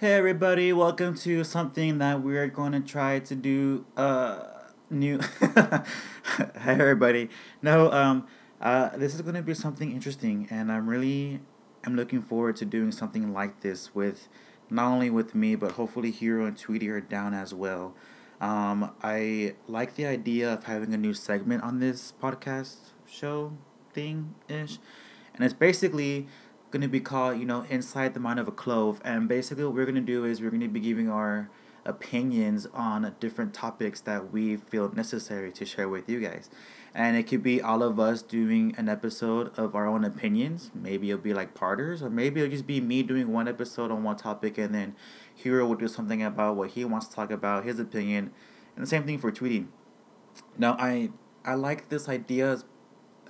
Hey everybody, welcome to something that we're going to try to do uh new Hey everybody. No, um uh this is going to be something interesting and I'm really I'm looking forward to doing something like this with not only with me but hopefully Hero and Tweety are down as well. Um I like the idea of having a new segment on this podcast show thing ish. And it's basically going to be called, you know, Inside the Mind of a Clove. And basically, what we're going to do is we're going to be giving our opinions on different topics that we feel necessary to share with you guys. And it could be all of us doing an episode of our own opinions. Maybe it'll be like parters, or maybe it'll just be me doing one episode on one topic, and then Hero will do something about what he wants to talk about, his opinion. And the same thing for tweeting. Now, I I like this idea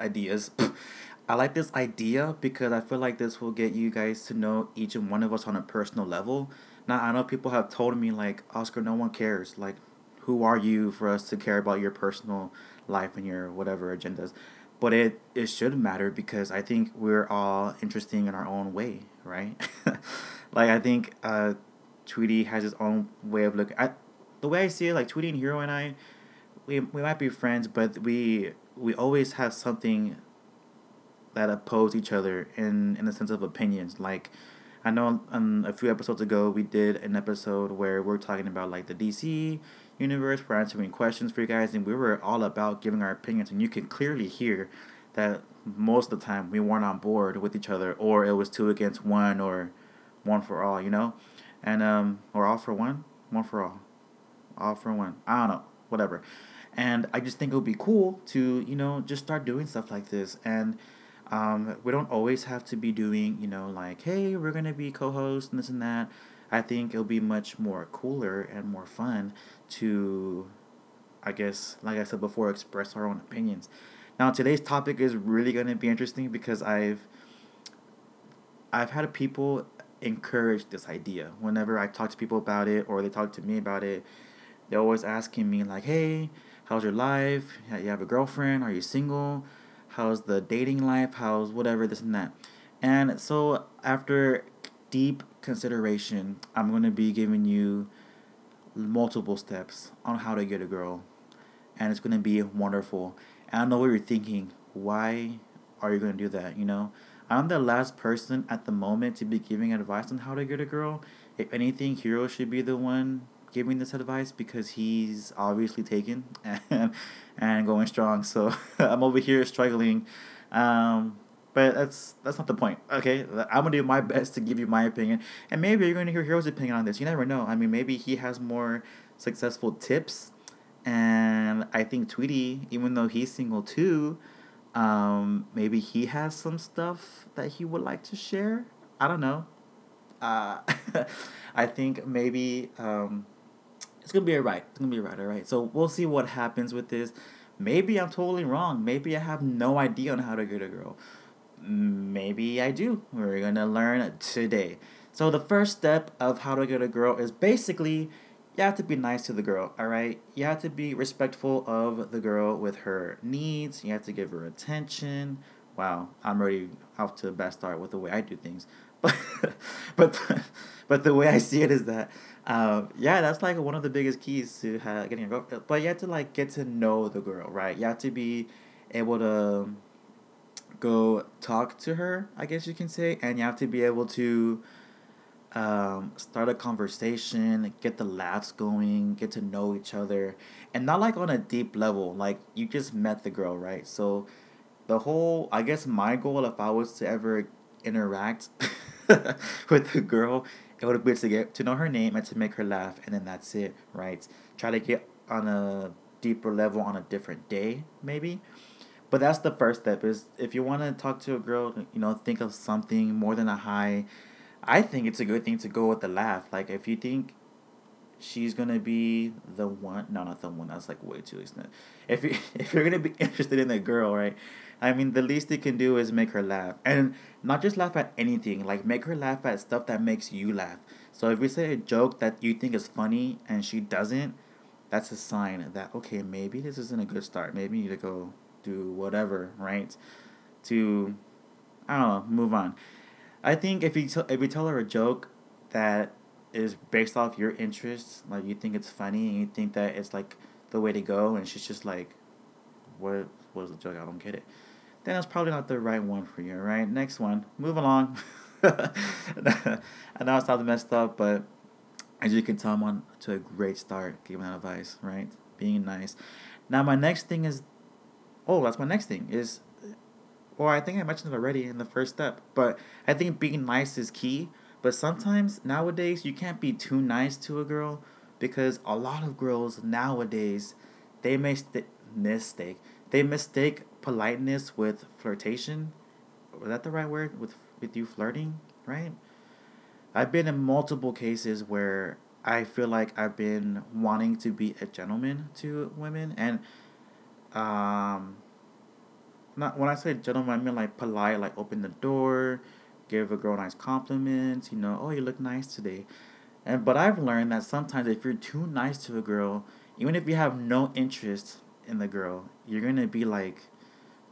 ideas I like this idea because I feel like this will get you guys to know each and one of us on a personal level. Now I know people have told me like Oscar, no one cares. Like, who are you for us to care about your personal life and your whatever agendas? But it it should matter because I think we're all interesting in our own way, right? like I think uh, Tweety has his own way of looking. I, the way I see it, like Tweety and Hero and I, we we might be friends, but we we always have something that oppose each other in in the sense of opinions. Like I know um, a few episodes ago we did an episode where we're talking about like the DC universe. We're answering questions for you guys, and we were all about giving our opinions. And you can clearly hear that most of the time we weren't on board with each other, or it was two against one, or one for all. You know, and um, or all for one, one for all, all for one. I don't know, whatever. And I just think it would be cool to you know just start doing stuff like this and um, we don't always have to be doing, you know, like, hey, we're going to be co hosts and this and that. I think it'll be much more cooler and more fun to, I guess, like I said before, express our own opinions. Now, today's topic is really going to be interesting because I've I've had people encourage this idea. Whenever I talk to people about it or they talk to me about it, they're always asking me like, "Hey, how's your life? You have a girlfriend? Are you single? How's the dating life, how's whatever, this and that. And so, after deep consideration, I'm going to be giving you multiple steps on how to get a girl. And it's going to be wonderful. And I know what you're thinking. Why are you going to do that? You know, I'm the last person at the moment to be giving advice on how to get a girl. If anything, Hero should be the one giving this advice because he's obviously taken and and going strong. So I'm over here struggling. Um, but that's that's not the point. Okay, I'm gonna do my best to give you my opinion, and maybe you're gonna hear Hero's opinion on this. You never know. I mean, maybe he has more successful tips, and I think Tweety, even though he's single too, um, maybe he has some stuff that he would like to share. I don't know. Uh, I think maybe um, it's gonna be alright. It's gonna be alright, alright. So we'll see what happens with this. Maybe I'm totally wrong. Maybe I have no idea on how to get a girl. Maybe I do. We're gonna learn today. So the first step of how to get a girl is basically you have to be nice to the girl, alright? You have to be respectful of the girl with her needs. You have to give her attention. Wow, I'm already off to a bad start with the way I do things. But but but the way I see it is that um, yeah, that's like one of the biggest keys to getting a girl. But you have to like get to know the girl, right? You have to be able to go talk to her, I guess you can say, and you have to be able to um, start a conversation, get the laughs going, get to know each other, and not like on a deep level. Like you just met the girl, right? So the whole, I guess, my goal if I was to ever interact with the girl it would be to get to know her name and to make her laugh, and then that's it, right? Try to get on a deeper level on a different day, maybe. But that's the first step. Is if you want to talk to a girl, you know, think of something more than a high. I think it's a good thing to go with the laugh. Like if you think she's gonna be the one, no, not the one. That's like way too extent. If you if you're gonna be interested in a girl, right? I mean, the least they can do is make her laugh. And not just laugh at anything, like make her laugh at stuff that makes you laugh. So if we say a joke that you think is funny and she doesn't, that's a sign that, okay, maybe this isn't a good start. Maybe you need to go do whatever, right? To, I don't know, move on. I think if you, t- if you tell her a joke that is based off your interests, like you think it's funny and you think that it's like the way to go, and she's just like, "What was the joke? I don't get it." Then that's probably not the right one for you. Right? Next one. Move along. I know it sounds messed up, but as you can tell, I'm on to a great start giving that advice. Right? Being nice. Now my next thing is, oh, that's my next thing is well, I think I mentioned it already in the first step, but I think being nice is key. But sometimes nowadays you can't be too nice to a girl because a lot of girls nowadays they mistake mistake they mistake politeness with flirtation. Was that the right word with with you flirting, right? I've been in multiple cases where I feel like I've been wanting to be a gentleman to women and um not when I say gentleman, I mean like polite, like open the door, give a girl nice compliments. You know, oh you look nice today, and but I've learned that sometimes if you're too nice to a girl, even if you have no interest in the girl, you're gonna be like,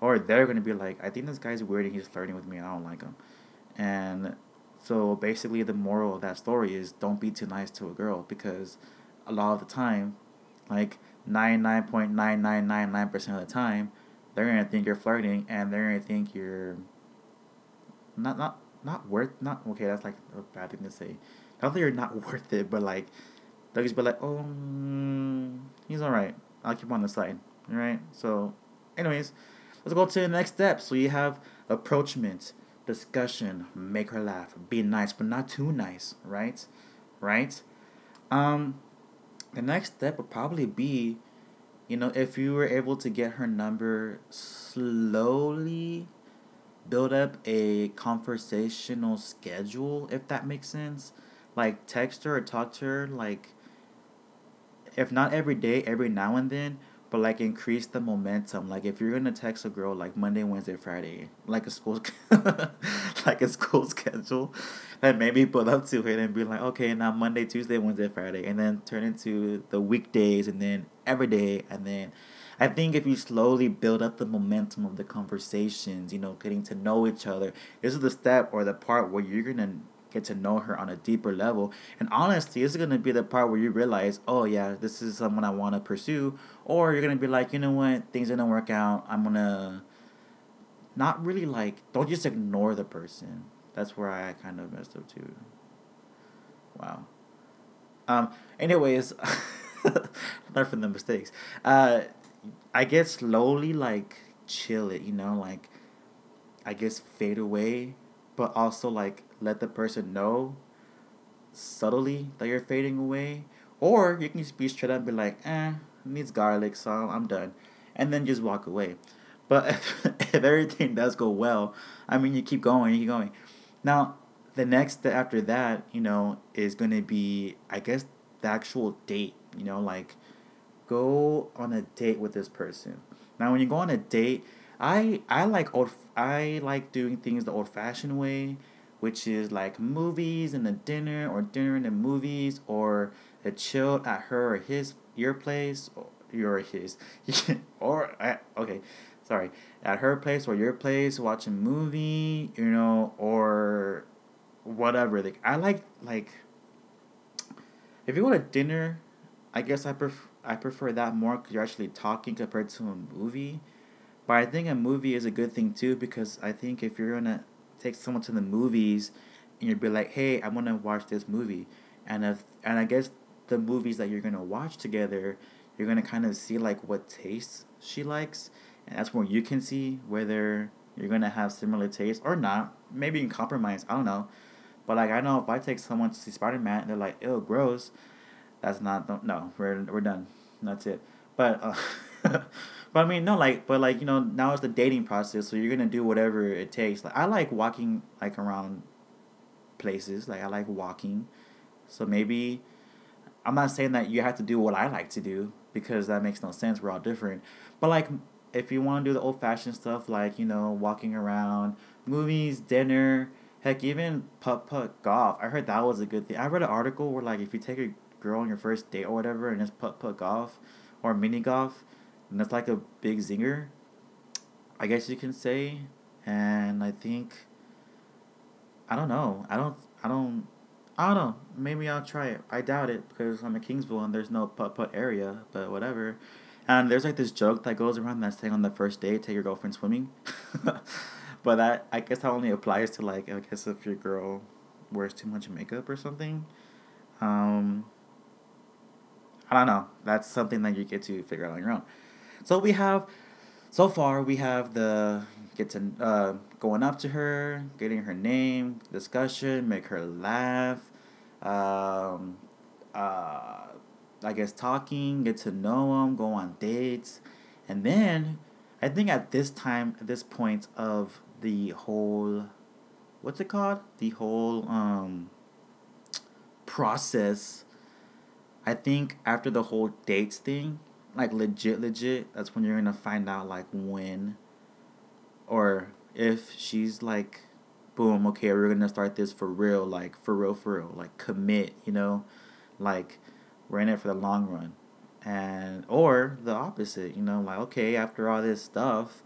or they're gonna be like, I think this guy's weird and he's flirting with me and I don't like him, and so basically the moral of that story is don't be too nice to a girl because a lot of the time, like ninety nine point nine nine nine nine percent of the time they're gonna think you're flirting and they're gonna think you're not not not worth not okay that's like a bad thing to say. Not that you're not worth it but like they'll just be like oh mm, he's all right i'll keep on the side. All right so anyways let's go to the next step. So you have approachment discussion make her laugh be nice but not too nice right? Right? Um the next step would probably be you know, if you were able to get her number slowly, build up a conversational schedule, if that makes sense. Like text her or talk to her, like if not every day, every now and then, but like increase the momentum. Like if you're gonna text a girl like Monday, Wednesday, Friday, like a school, like a school schedule, and maybe put up to it and be like, okay, now Monday, Tuesday, Wednesday, Friday, and then turn into the weekdays, and then every day, and then. I think if you slowly build up the momentum of the conversations, you know, getting to know each other, this is the step or the part where you're gonna get to know her on a deeper level. And honestly, this is gonna be the part where you realize, oh yeah, this is someone I want to pursue, or you're gonna be like, you know what, things didn't work out. I'm gonna not really like don't just ignore the person. That's where I kind of messed up too. Wow. Um. Anyways, learn from the mistakes. Uh, I guess slowly like chill it. You know, like I guess fade away, but also like let the person know subtly that you're fading away. Or you can just be straight up and be like, eh, needs garlic, so I'm done. And then just walk away. But if, if everything does go well, I mean, you keep going, you keep going. Now, the next after that, you know, is going to be, I guess, the actual date. You know, like, go on a date with this person. Now, when you go on a date, I I like old I like doing things the old fashioned way which is like movies and a dinner or dinner and the movies or a chill at her or his your place or your his. Or eh, okay sorry. At her place or your place watch a movie you know or whatever. Like i like like if you go to dinner i guess i prefer i prefer that more because you're actually talking compared to a movie. But i think a movie is a good thing too because i think if you're gonna take someone to the movies and you'd be like, hey, I want to watch this movie. And if and I guess the movies that you're gonna watch together, you're gonna kind of see like what tastes she likes, and that's where you can see whether you're gonna have similar tastes or not. Maybe you can compromise. I don't know, but like I know if I take someone to see Spider Man, and they're like, ew, gross. That's not no. We're we're done. That's it. But. Uh, But I mean, no, like, but like you know, now it's the dating process, so you're gonna do whatever it takes. Like I like walking like around places. Like I like walking, so maybe I'm not saying that you have to do what I like to do because that makes no sense. We're all different. But like, if you want to do the old fashioned stuff, like you know, walking around, movies, dinner, heck, even putt putt golf. I heard that was a good thing. I read an article where like if you take a girl on your first date or whatever and just putt putt golf or mini golf and that's like a big zinger, I guess you can say. And I think, I don't know. I don't, I don't, I don't know. Maybe I'll try it. I doubt it because I'm in Kingsville and there's no putt putt area, but whatever. And there's like this joke that goes around that's saying on the first date, take your girlfriend swimming. but that I guess that only applies to like I guess if your girl wears too much makeup or something. Um, I don't know. That's something that you get to figure out on your own. So we have, so far we have the get to uh, going up to her, getting her name, discussion, make her laugh, um, uh, I guess talking, get to know them, go on dates, and then I think at this time, at this point of the whole, what's it called? The whole um process. I think after the whole dates thing, like legit, legit, that's when you're gonna find out like when or if she's like boom okay we're gonna start this for real like for real for real like commit you know? Like we're in it for the long run. And or the opposite you know like okay after all this stuff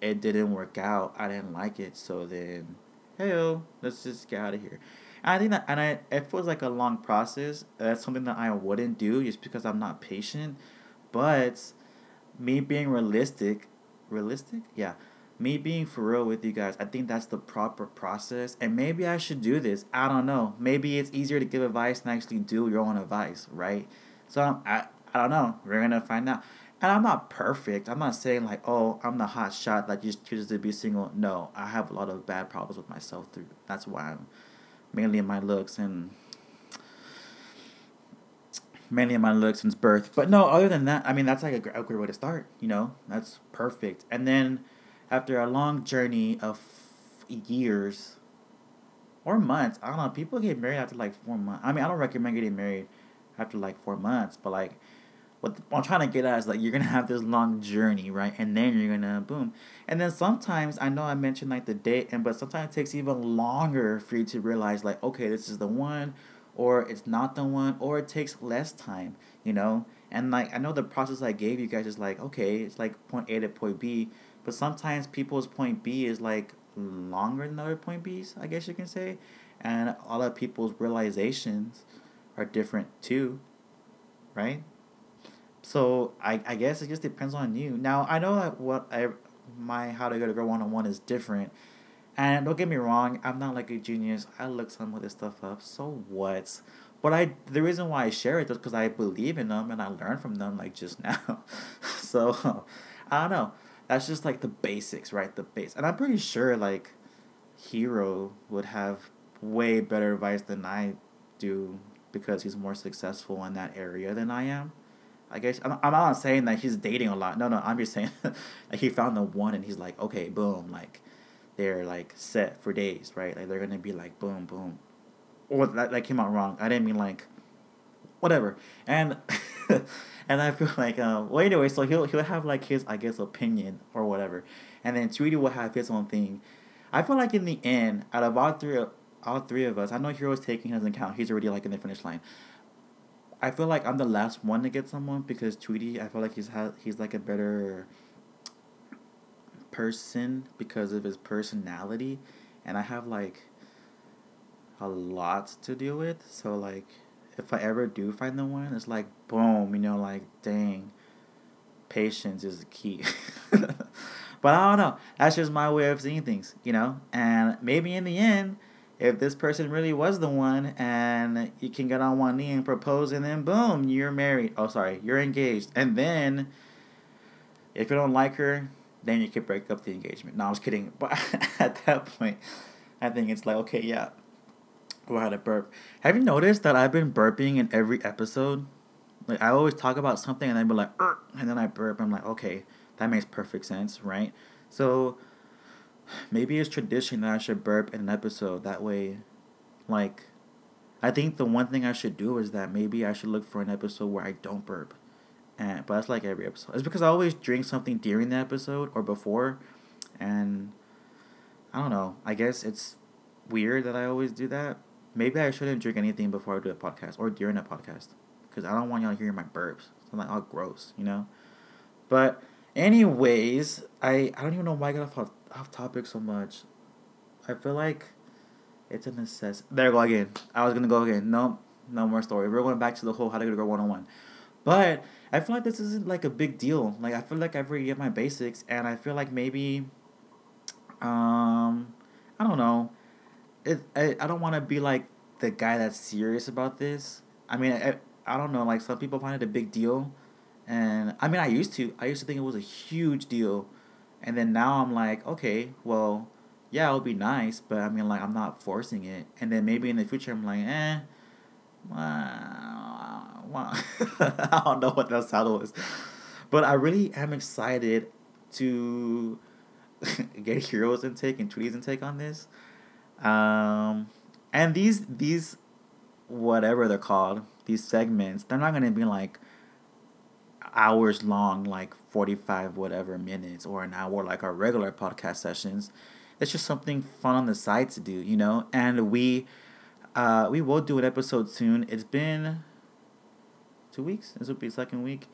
it didn't work out i didn't like it so then hey let's just get out of here. And i think that and i it feels like a long process that's something that i wouldn't do just because i'm not patient but me being realistic realistic yeah me being for real with you guys, I think that's the proper process. And maybe I should do this. I don't know. Maybe it's easier to give advice than actually do your own advice, right? So I, I don't know. We're going to find out. And I'm not perfect. I'm not saying like, oh, I'm the hot shot that just chooses to be single. No, I have a lot of bad problems with myself through. That's why I'm mainly in my looks and mainly in my looks since birth. But no, other than that, I mean, that's like a, a great way to start. You know, that's perfect. And then after a long journey of years or months, I don't know, people get married after like four months. I mean, I don't recommend getting married after like four months, but like, what I'm trying to get at is like you're gonna have this long journey, right? And then you're gonna boom. And then sometimes I know I mentioned like the date, and but sometimes it takes even longer for you to realize like, okay, this is the one, or it's not the one, or it takes less time, you know. And like I know the process I gave you guys is like, okay, it's like point A to point B, but sometimes people's point B is like longer than other point B's, I guess you can say. And a lot of people's realizations are different too, right? So I, I guess it just depends on you. Now I know that what I my how to go to girl one on one is different. And don't get me wrong, I'm not like a genius. I look some of this stuff up. So what? But I the reason why I share it is because I believe in them and I learn from them like just now. so I don't know that's just like the basics, right? The base. And I'm pretty sure like Hero would have way better advice than I do because he's more successful in that area than I am. I guess I'm, I'm not saying that he's dating a lot. No, no, I'm just saying like he found the one and he's like, okay, boom, like they're like set for days, right? Like they're gonna be like boom, boom. Or that that came out wrong. I didn't mean like whatever. And and I feel like um well anyway, so he'll he'll have like his I guess opinion or whatever, and then Tweety will have his own thing. I feel like in the end, out of all three all three of us, I know Hero's taking doesn't count. He's already like in the finish line. I feel like I'm the last one to get someone because Tweety, I feel like he's had he's like a better person because of his personality, and I have like a lot to deal with. So like if I ever do find the one, it's like boom, you know, like dang, patience is the key. but I don't know. That's just my way of seeing things, you know. And maybe in the end, if this person really was the one, and you can get on one knee and propose, and then boom, you're married. Oh, sorry, you're engaged. And then, if you don't like her, then you could break up the engagement. No, I was kidding. But at that point, I think it's like okay, yeah Go ahead, had burp. Have you noticed that I've been burping in every episode? Like I always talk about something and then be like, and then I burp. I'm like, okay, that makes perfect sense, right? So maybe it's tradition that I should burp in an episode. That way, like, I think the one thing I should do is that maybe I should look for an episode where I don't burp. And but that's like every episode. It's because I always drink something during the episode or before, and I don't know. I guess it's weird that I always do that maybe I shouldn't drink anything before I do a podcast or during a podcast because I don't want y'all hearing my burps. I'm like all gross, you know. But anyways, I I don't even know why I got off off topic so much. I feel like It's a necessity. There I go again. I was gonna go again. No, no more story. We're going back to the whole how to get a girl one on one. But I feel like this isn't like a big deal. Like I feel like I've already get my basics, and I feel like maybe, um, I don't know. It I, I don't want to be like the guy that's serious about this. I mean, I, I don't know. Like some people find it a big deal, and I mean, I used to. I used to think it was a huge deal, and then now I'm like, okay, well, yeah, it would be nice, but I mean, like, I'm not forcing it. And then maybe in the future, I'm like, eh, well, I don't know what that title is. but I really am excited to get heroes intake and tweeties intake on this. Um, and these these whatever they're called, these segments, they're not gonna be like hours long, like forty five whatever minutes or an hour like our regular podcast sessions. It's just something fun on the side to do, you know. And we uh, we will do an episode soon. It's been two weeks. This will be second week,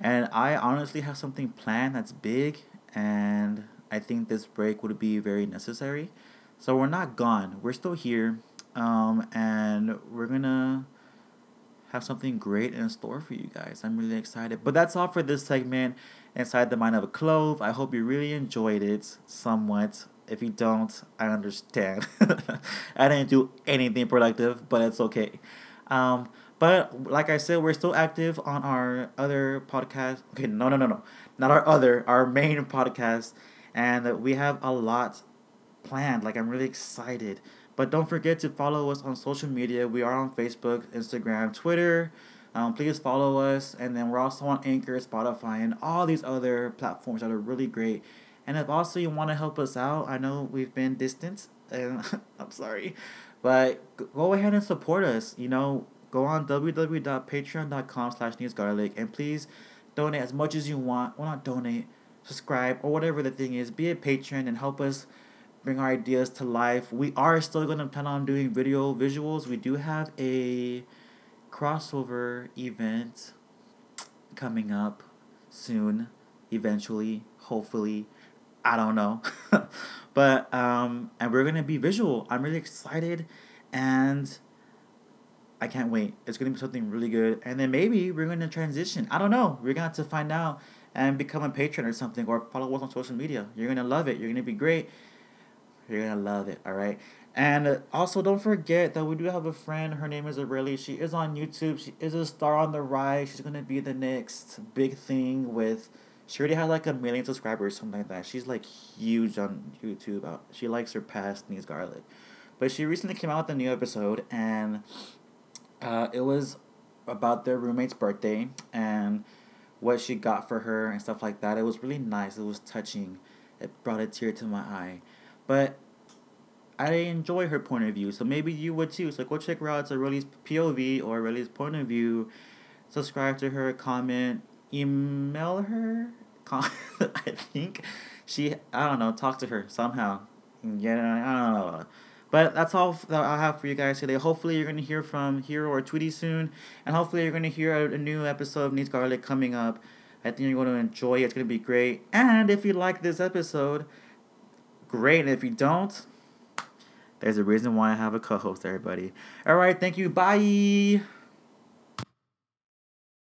and I honestly have something planned that's big, and I think this break would be very necessary. So we're not gone. We're still here, um, and we're gonna have something great in store for you guys. I'm really excited. But that's all for this segment inside the mind of a clove. I hope you really enjoyed it somewhat. If you don't, I understand. I didn't do anything productive, but it's okay. Um, but like I said, we're still active on our other podcast. Okay, no, no, no, no, not our other, our main podcast, and we have a lot planned. Like I'm really excited. But don't forget to follow us on social media. We are on Facebook, Instagram, Twitter. Um, please follow us, and then we're also on Anchor, Spotify, and all these other platforms that are really great. And if also you want to help us out, I know we've been distant, and I'm sorry, but go ahead and support us. You know, go on www.patreon.com slash needsgarlic and please donate as much as you want. Well, not donate, subscribe, or whatever the thing is. Be a patron and help us bring our ideas to life. We are still going to plan on doing video visuals. We do have a crossover event coming up soon, eventually, hopefully. I don't know. but um and we're gonna be visual. I'm really excited and I can't wait. It's gonna be something really good. And then maybe we're gonna transition. I don't know. We're gonna have to find out and become a patron or something or follow us on social media. You're gonna love it. You're gonna be great. You're gonna love it, alright? And also don't forget that we do have a friend, her name is Aurelie. She is on YouTube. She is a star on the rise. She's gonna be the next big thing with she already had like a million subscribers, something like that. She's like huge on YouTube. Uh, she like surpassed Needs Garlic. But she recently came out with a new episode, and uh, it was about their roommate's birthday and what she got for her and stuff like that. It was really nice. It was touching. It brought a tear to my eye. But I enjoy her point of view, so maybe you would too. So go check her out. It's Aurelie's POV or Aurelie's point of view. Subscribe to her, comment, email her. I think she. I don't know. Talk to her somehow. Yeah, I don't know. But that's all that I have for you guys today. Hopefully, you're gonna hear from Hero or Tweety soon, and hopefully, you're gonna hear a, a new episode of Needs Garlic coming up. I think you're going to enjoy it. It's going to be great. And if you like this episode, great. And if you don't, there's a reason why I have a co host, everybody. All right. Thank you. Bye.